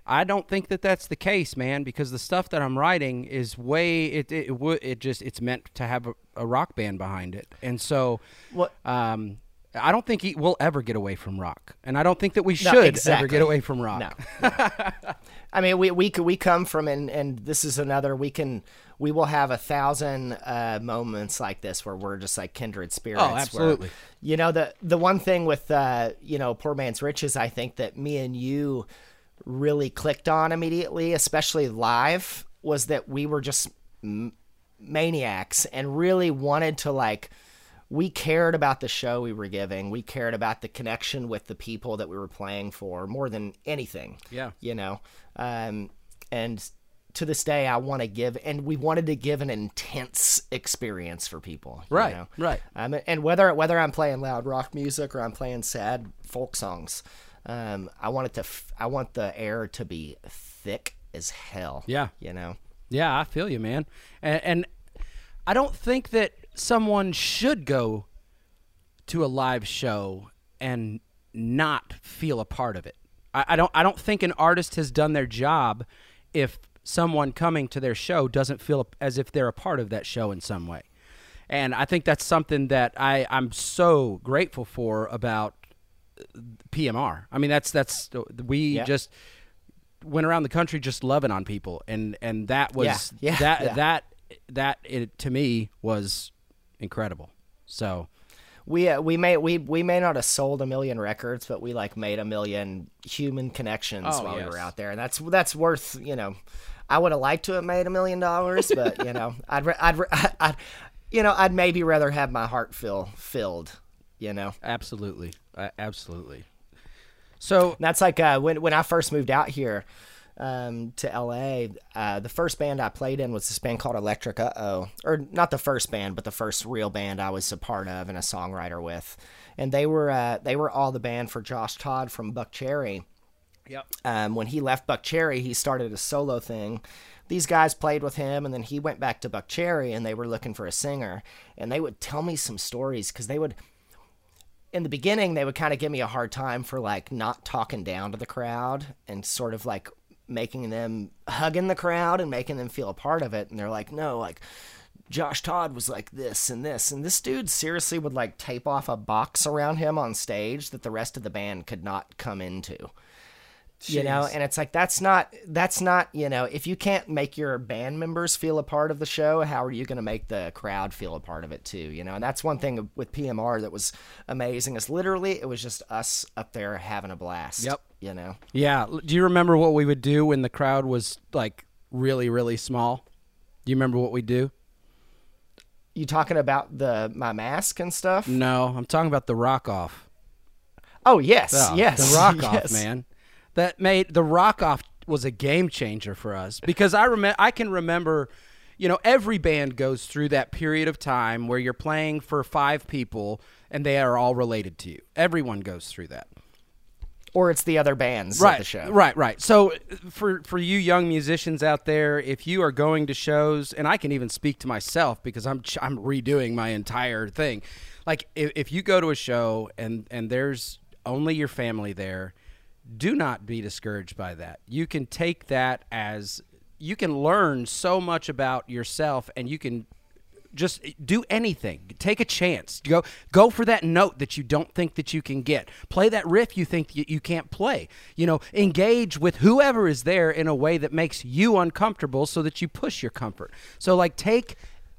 A: I don't think that that's the case, man, because the stuff that I'm writing is way it it it, would it just it's meant to have a, a rock band behind it, and so
B: What-
A: um, I don't think he will ever get away from rock, and I don't think that we
B: No,
A: should ever get away from rock.
B: No. I mean, we we we come from and and this is another we can we will have a thousand uh, moments like this where we're just like kindred spirits.
A: Oh, absolutely.
B: you know the the one thing with uh, you know poor man's riches, I think that me and you really clicked on immediately, especially live, was that we were just m- maniacs and really wanted to like we cared about the show we were giving. We cared about the connection with the people that we were playing for more than anything.
A: Yeah.
B: You know, um, and to this day, I want to give, and we wanted to give an intense experience for people. you
A: Right,
B: know?
A: right.
B: Um, and whether whether I'm playing loud rock music or I'm playing sad folk songs, um, I want it to. F- I want the air to be thick as hell.
A: Yeah.
B: You know.
A: Yeah, I feel you, man. And, and I don't think that someone should go to a live show and not feel a part of it. I, I don't I don't think an artist has done their job if someone coming to their show doesn't feel as if they're a part of that show in some way. And I think that's something that I, I'm so grateful for about PMR. I mean, that's that's we
B: Yeah.
A: just went around the country just loving on people, and and that was
B: Yeah, yeah,
A: that that that it, to me was incredible. So
B: we uh, we may we we may not have sold a million records, but we like made a million human connections
A: Oh,
B: while we were out there, and that's that's worth you know. I would have liked to have made a million dollars, but you know, I'd re- I'd, re- I'd you know I'd maybe rather have my heart fill filled. You know,
A: absolutely, uh, absolutely. So
B: And that's like uh, when when I first moved out here um, to LA. Uh, the first band I played in was this band called Electric Uh Oh, or not the first band, but the first real band I was a part of and a songwriter with. And they were uh, they were all the band for Josh Todd from Buckcherry.
A: Yep.
B: Um, when he left Buckcherry, he started a solo thing. These guys played with him, and then he went back to Buckcherry, and they were looking for a singer. And they would tell me some stories because they would in the beginning they would kind of give me a hard time for like not talking down to the crowd and sort of like making them hugging the crowd and making them feel a part of it. And they're like no like Josh Todd was like this and this. And this dude seriously would like tape off a box around him on stage that the rest of the band could not come into. You know and it's like that's not that's not you know if you can't make your band members feel a part of the show how are you going to make the crowd feel a part of it too you know? And that's one thing with pmr that was amazing is literally it was just us up there having a blast.
A: Yep.
B: You know
A: yeah, do you remember what we would do when the crowd was like really really small? Do you remember what we do?
B: you talking about the my mask and stuff
A: No, I'm talking about the rock off.
B: oh yes
A: Oh,
B: yes
A: the rock off,
B: yes.
A: man. That made the rock off was a game changer for us because I remember I can remember, you know, every band goes through that period of time where you're playing for five people and they are all related to you. Everyone goes through that.
B: Or it's the other bands
A: right,
B: at the show
A: Right, right. So for for you young musicians out there, if you are going to shows, and I can even speak to myself because I'm I'm redoing my entire thing. Like if, if you go to a show and and there's only your family there, do not be discouraged by that. You can take that as you can learn so much about yourself, and you can just do anything. Take a chance. Go go for that note that you don't think that you can get. Play that riff you think you, you can't play. You know engage with whoever is there in a way that makes you uncomfortable so that you push your comfort. So like take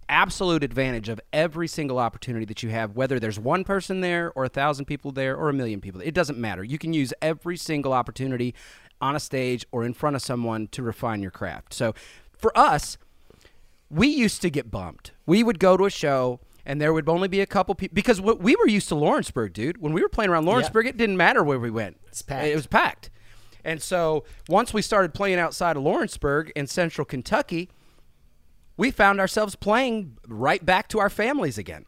A: absolute advantage of every single opportunity that you have whether there's one person there or a thousand people there or a million people. It doesn't matter. You can use every single opportunity on a stage or in front of someone to refine your craft. So for us we used to get bumped. We would go to a show and there would only be a couple people because what we were used to Lawrenceburg, dude. When we were playing around Lawrenceburg, it didn't matter where we went. It's
B: packed.
A: It was packed. And so once we started playing outside of Lawrenceburg in central Kentucky, we found ourselves playing right back to our families again.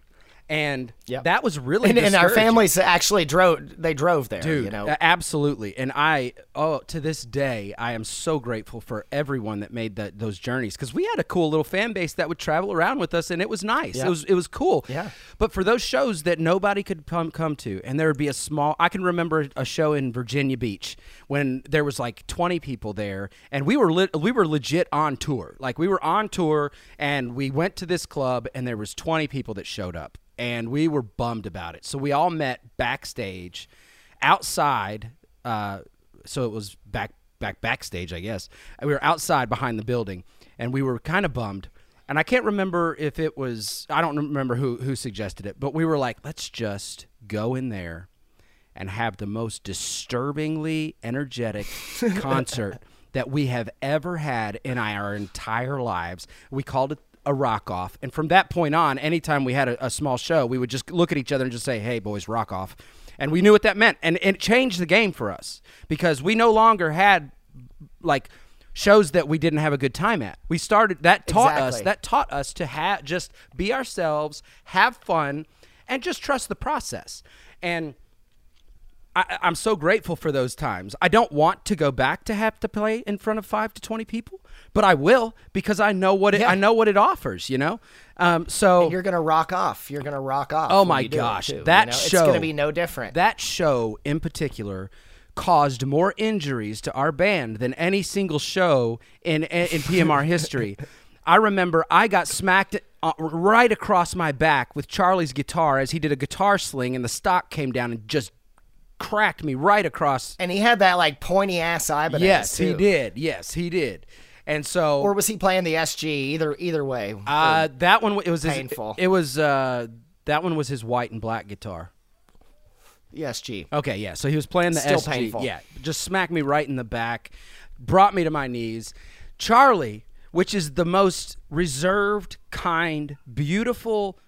A: And
B: Yep.
A: that was really
B: and, and our families actually drove they drove there
A: Dude,
B: you know
A: absolutely. And I, oh, to this day, I am so grateful for everyone that made that those journeys because we had a cool little fan base that would travel around with us, and it was nice.
B: Yeah.
A: It was it was cool.
B: Yeah.
A: But for those shows that nobody could come come to, and there would be a small. I can remember a show in Virginia Beach when there was like twenty people there, and we were lit, we were legit on tour. Like we were on tour, and we went to this club, and there was twenty people that showed up, and we were bummed about it. So we all met backstage outside uh, so it was back back backstage i guess. And we were outside behind the building and we were kind of bummed. And i can't remember if it was i don't remember who who suggested it but we were like let's just go in there and have the most disturbingly energetic concert that we have ever had in our entire lives. We called it a rock off. And from that point on anytime we had a, a small show we would just look at each other and just say hey boys rock off. And we knew what that meant. And, and it changed the game for us because we no longer had like shows that we didn't have a good time at. We started that taught us that taught us to have just be ourselves have fun and just trust the process. And I, I'm so grateful for those times. I don't want to go back to have to play in front of five to twenty people, but I will because I know what it.
B: Yeah.
A: I know what it offers. You know, um, so
B: You're gonna rock off. You're gonna rock off.
A: Oh my
B: you
A: gosh,
B: too, you
A: that
B: know?
A: show
B: It's gonna be no different.
A: That show in particular caused more injuries to our band than any single show in in PMR history. I remember I got smacked uh, right across my back with Charlie's guitar as he did a guitar sling, and the stock came down and just cracked me right across.
B: and he had that like pointy ass Ibanez.
A: Yes, he did. Yes, he did. And so,
B: Or was he playing the SG? Either either way.
A: uh, that one it was his-
B: Painful.
A: it was uh, that one was his white and black guitar.
B: the SG.
A: Okay, yeah. So he was playing the
B: Still
A: SG.
B: painful.
A: Yeah, just smacked me right in the back, brought me to my knees. Charlie, which is the most reserved, kind, beautiful,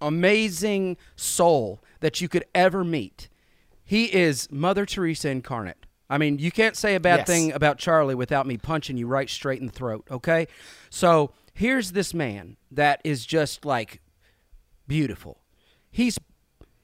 A: amazing soul that you could ever meet. He is Mother Teresa incarnate. I mean, you can't say a bad
B: Yes.
A: thing about Charlie without me punching you right straight in the throat, okay? So here's this man that is just like beautiful. He's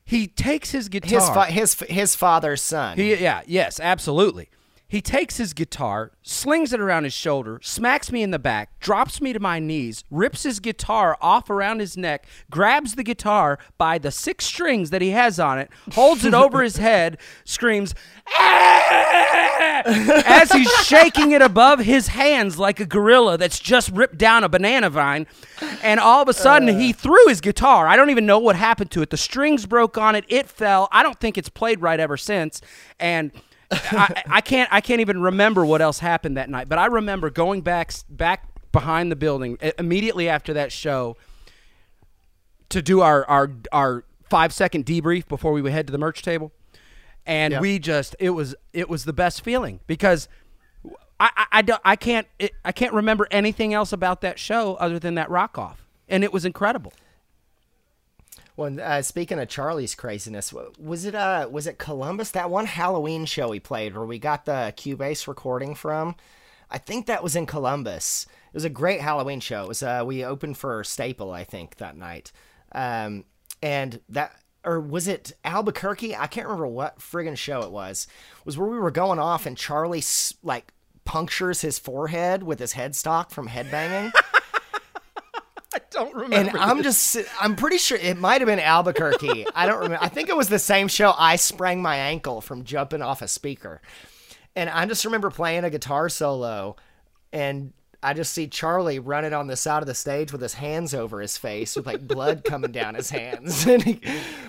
A: he takes his guitar.
B: His fa- his his father's son.
A: He, yeah, yes, absolutely. He takes his guitar, slings it around his shoulder, smacks me in the back, drops me to my knees, rips his guitar off around his neck, grabs the guitar by the six strings that he has on it, holds it over his head, screams, "Ah!" as he's shaking it above his hands like a gorilla that's just ripped down a banana vine. And all of a sudden, he threw his guitar. I don't even know what happened to it. The strings broke on it. It fell. I don't think it's played right ever since. And I, I can't. I can't even remember what else happened that night. But I remember going back back behind the building immediately after that show to do our our our five second debrief before we would head to the merch table, and
B: Yep.
A: we just it was it was the best feeling because. I, I, I, don't, I can't it, I can't remember anything else about that show other than that rock off, and it was incredible.
B: Well, uh, speaking of Charlie's craziness, was it uh was it Columbus that one Halloween show he played where we got the Cubase recording from? I think that was in Columbus. It was a great Halloween show. It was uh we opened for Staple I think that night, um and that or was it Albuquerque? I can't remember what friggin' show it was. Was where we were going off and Charlie like punctures his forehead with his headstock from headbanging.
A: I don't remember.
B: And I'm just, I'm pretty sure it might have been Albuquerque. I don't remember. I think it was the same show. I sprang my ankle from jumping off a speaker. And I just remember playing a guitar solo and I just see Charlie running on the side of the stage with his hands over his face with like blood coming down his hands. And he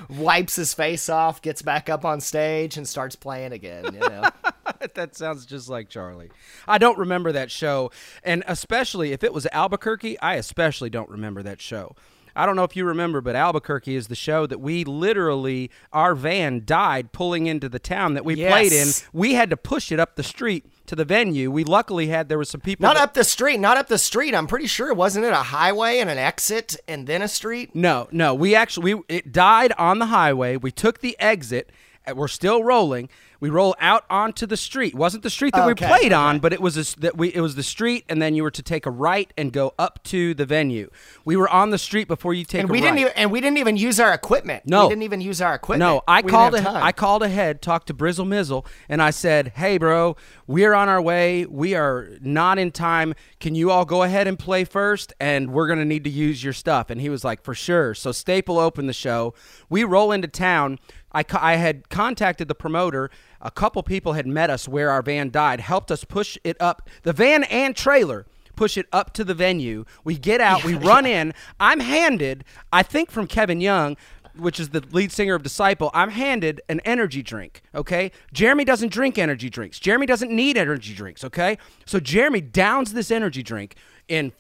B: wipes his face off, gets back up on stage and starts playing again, you know.
A: that sounds just like Charlie. I don't remember that show, and especially if it was Albuquerque, I especially don't remember that show. I don't know if you remember, but Albuquerque is the show that we literally our van died pulling into the town that we played in. We had to push it up the street to the venue. We luckily had there was some people
B: Not
A: that-
B: up the street, not up the street. I'm pretty sure it wasn't it a highway and an exit and then a street?
A: No, no. We actually we, it died on the highway. We took the exit. and We're still rolling. We roll out onto the street. Wasn't the street that
B: Okay,
A: we played on, but it was a that we it was the street, and then you were to take a right and go up to the venue. We were on the street before you take
B: And we
A: right.
B: didn't even and we didn't even use our equipment.
A: No.
B: we didn't even use our equipment.
A: No, I
B: We
A: called. I called ahead, talked to Brizzle Mizzle, and I said, "Hey, bro, we're on our way. We are not in time. Can you all go ahead and play first? And we're gonna need to use your stuff." And he was like, "For sure." So Staple opened the show. We roll into town. I, I had contacted the promoter. A couple people had met us where our van died, helped us push it up the van and trailer push it up to the venue. We get out, we run in. I'm handed, I think from Kevin Young, which is the lead singer of Disciple, I'm handed an energy drink, okay? Jeremy doesn't drink energy drinks. Jeremy doesn't need energy drinks, okay? So Jeremy downs this energy drink in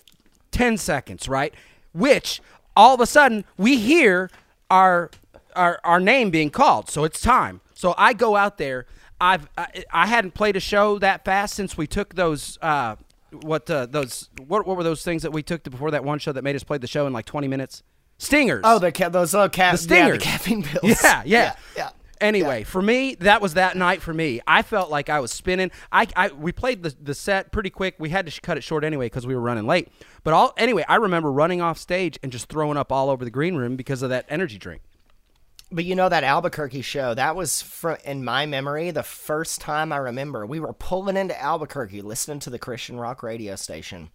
A: 10 seconds, right? Which all of a sudden we hear our our, our name being called. So it's time. So I go out there. I've I, I hadn't played a show that fast since we took those uh what uh, those what what were those things that we took before that one show that made us play the show in like 20 minutes? Stingers.
B: Oh, the ca- those little ca-
A: the
B: yeah,
A: stingers.
B: the caffeine pills.
A: Yeah, yeah.
B: yeah.
A: Anyway, for me, that was that night for me. I felt like I was spinning. I, I we played the, the set pretty quick. We had to sh- cut it short anyway because we were running late. But all anyway, I remember running off stage and just throwing up all over the green room because of that energy drink.
B: But you know that Albuquerque show, that was fr- in my memory the first time I remember. We were pulling into Albuquerque listening to the Christian rock radio station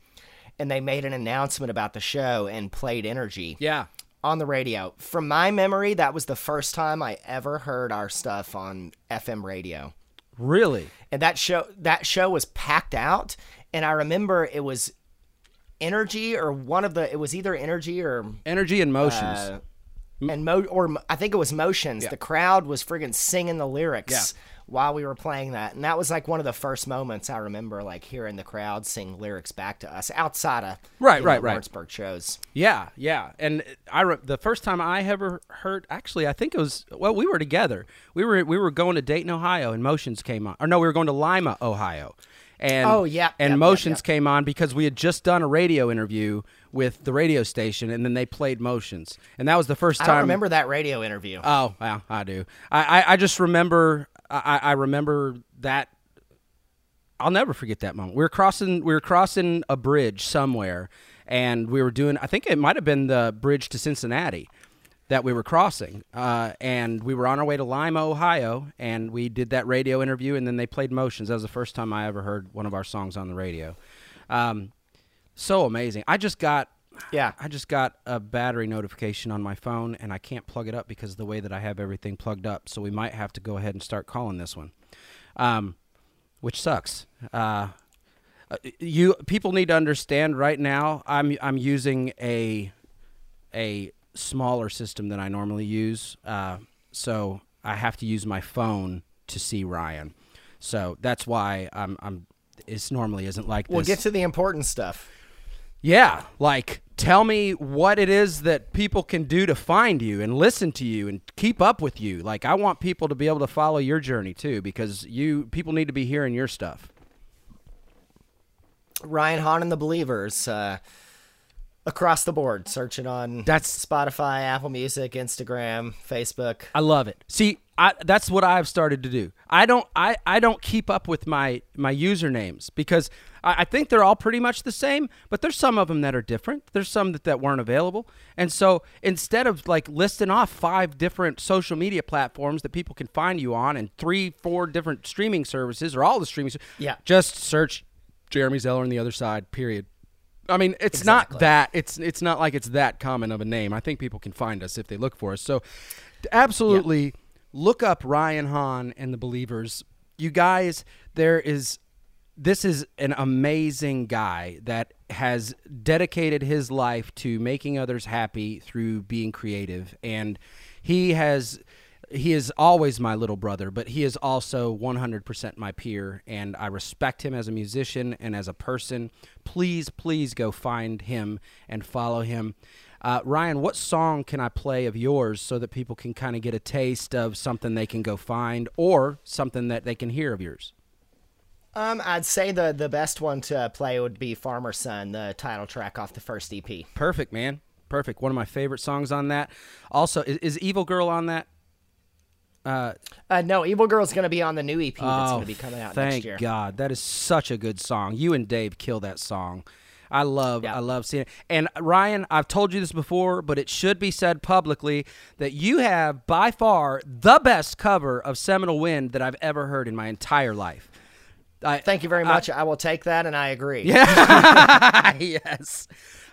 B: and they made an announcement about the show and played Energy
A: Yeah.
B: on the radio. From my memory, that was the first time I ever heard our stuff on FM radio.
A: Really?
B: And that show that show was packed out and I remember it was Energy or one of the it was either Energy or
A: Energy and motions.
B: uh, and mo or I think it was motions. The crowd was friggin' singing the lyrics
A: Yeah.
B: while we were playing that, and that was like one of the first moments I remember, like hearing the crowd sing lyrics back to us outside of
A: Right,
B: you know,
A: right, right.
B: Lawrenceburg shows.
A: Yeah, yeah. And I re- the first time I ever heard actually I think it was well we were together. We were we were going to Dayton, Ohio and Motions came on. Or no, we were going to Lima, Ohio. And
B: Oh, yeah,
A: and
B: yep,
A: Motions
B: yep, yep.
A: came on because we had just done a radio interview with the radio station and then they played Motions. And that was the first time
B: don't remember that radio interview.
A: Oh, well, I do. I, I, I just remember I, I remember that I'll never forget that moment. We were crossing we were crossing a bridge somewhere and we were doing I think it might have been the bridge to Cincinnati that we were crossing. Uh, and we were on our way to Lima, Ohio, and we did that radio interview and then they played Motions. That was the first time I ever heard one of our songs on the radio. Um, so amazing. I just got
B: yeah,
A: I just got a battery notification on my phone and I can't plug it up because of the way that I have everything plugged up. So we might have to go ahead and start calling this one, um, which sucks. Uh, uh, you people need to understand right now. I'm I'm using a a smaller system than I normally use, uh, so I have to use my phone to see Ryan. So that's why I'm I'm. It normally isn't like this.
B: we'll get to the important stuff.
A: Yeah, like tell me what it is that people can do to find you and listen to you and keep up with you. Like I want people to be able to follow your journey too because you people need to be hearing your stuff.
B: Ryan Hahn and the Believers. Uh, across the board, searching on
A: That's-
B: Spotify, Apple Music, Instagram, Facebook.
A: I love it. See, I, that's what I've started to do. I don't I, I don't keep up with my my usernames because I, I think they're all pretty much the same, but there's some of them that are different. There's some that, that weren't available. And so instead of like listing off five different social media platforms that people can find you on and three, four different streaming services or all the streaming
B: Yeah.
A: just search Jeremy Zeller on the other side, period. I mean, it's
B: Exactly.
A: not that it's it's not like it's that common of a name. I think people can find us if they look for us. So, absolutely, look up Ryan Hahn and the Believers. You guys, there is this is an amazing guy that has dedicated his life to making others happy through being creative. And he has he is always my little brother but he is also 100% my peer. And I respect him as a musician and as a person. Please please go find him and follow him. Uh, Ryan, what song can I play of yours so that people can kind of get a taste of something they can go find or something that they can hear of yours?
B: Um, I'd say the the best one to play would be Farmer Son, the title track off the first EP.
A: Perfect, man. Perfect. One of my favorite songs on that. Also, is, is Evil Girl on that? Uh,
B: Uh, no, Evil Girl's going to be on the new EP that's
A: oh,
B: going to be coming out next year.
A: Thank God. That is such a good song. You and Dave kill that song. I love,
B: Yeah.
A: I love seeing it. And Ryan, I've told you this before, but it should be said publicly that you have by far the best cover of Seminole Wind that I've ever heard in my entire life. I,
B: Thank you very much. I, will take that, and I agree. Yeah.
A: yes.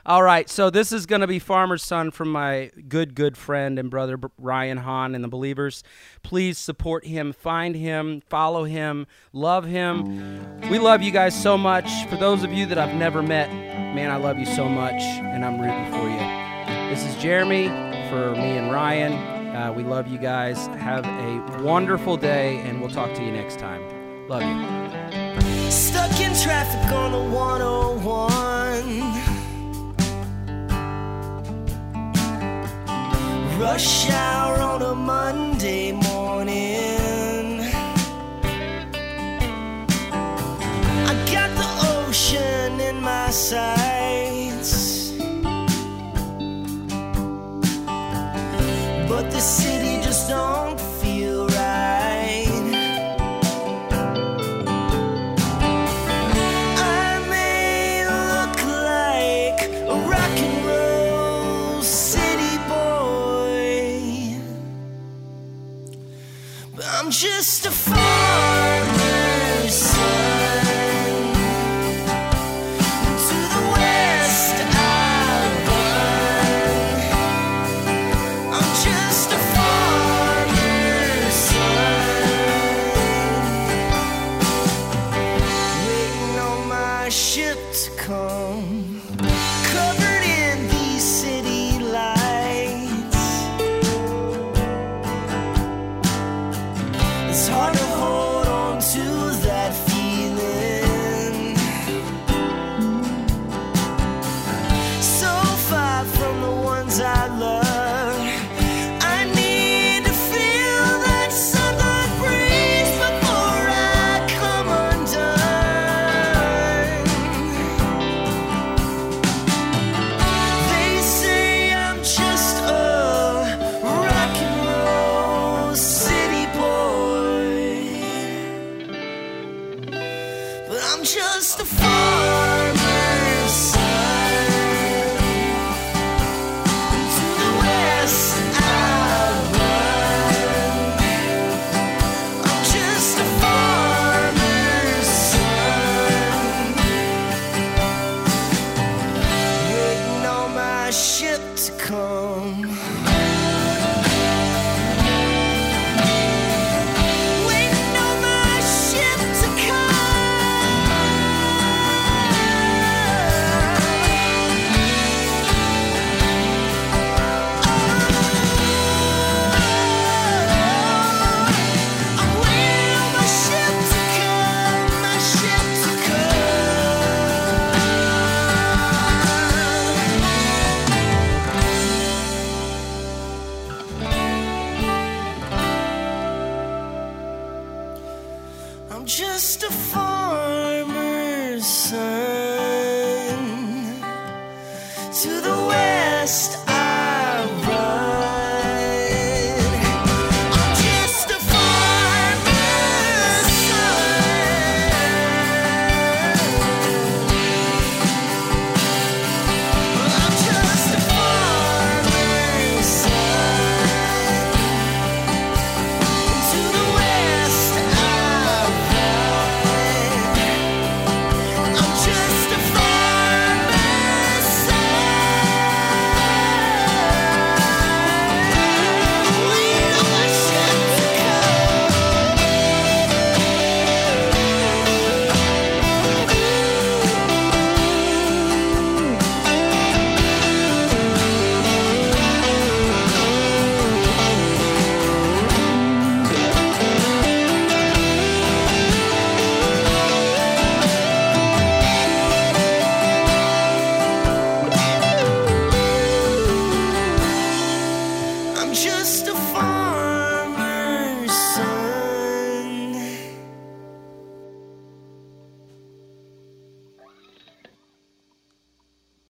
A: All right, so this is going to be Farmer's Son from my good, good friend and brother Ryan Hahn and the Believers. Please support him, find him, follow him, love him. We love you guys so much. For those of you that I've never met, man, I love you so much, and I'm rooting for you. This is Jeremy for me and Ryan. Uh, we love you guys. Have a wonderful day, and we'll talk to you next time. Love you.
C: Traffic on the 101. Rush hour on a Monday morning. I got the ocean in my sights. But the city just don't
B: just a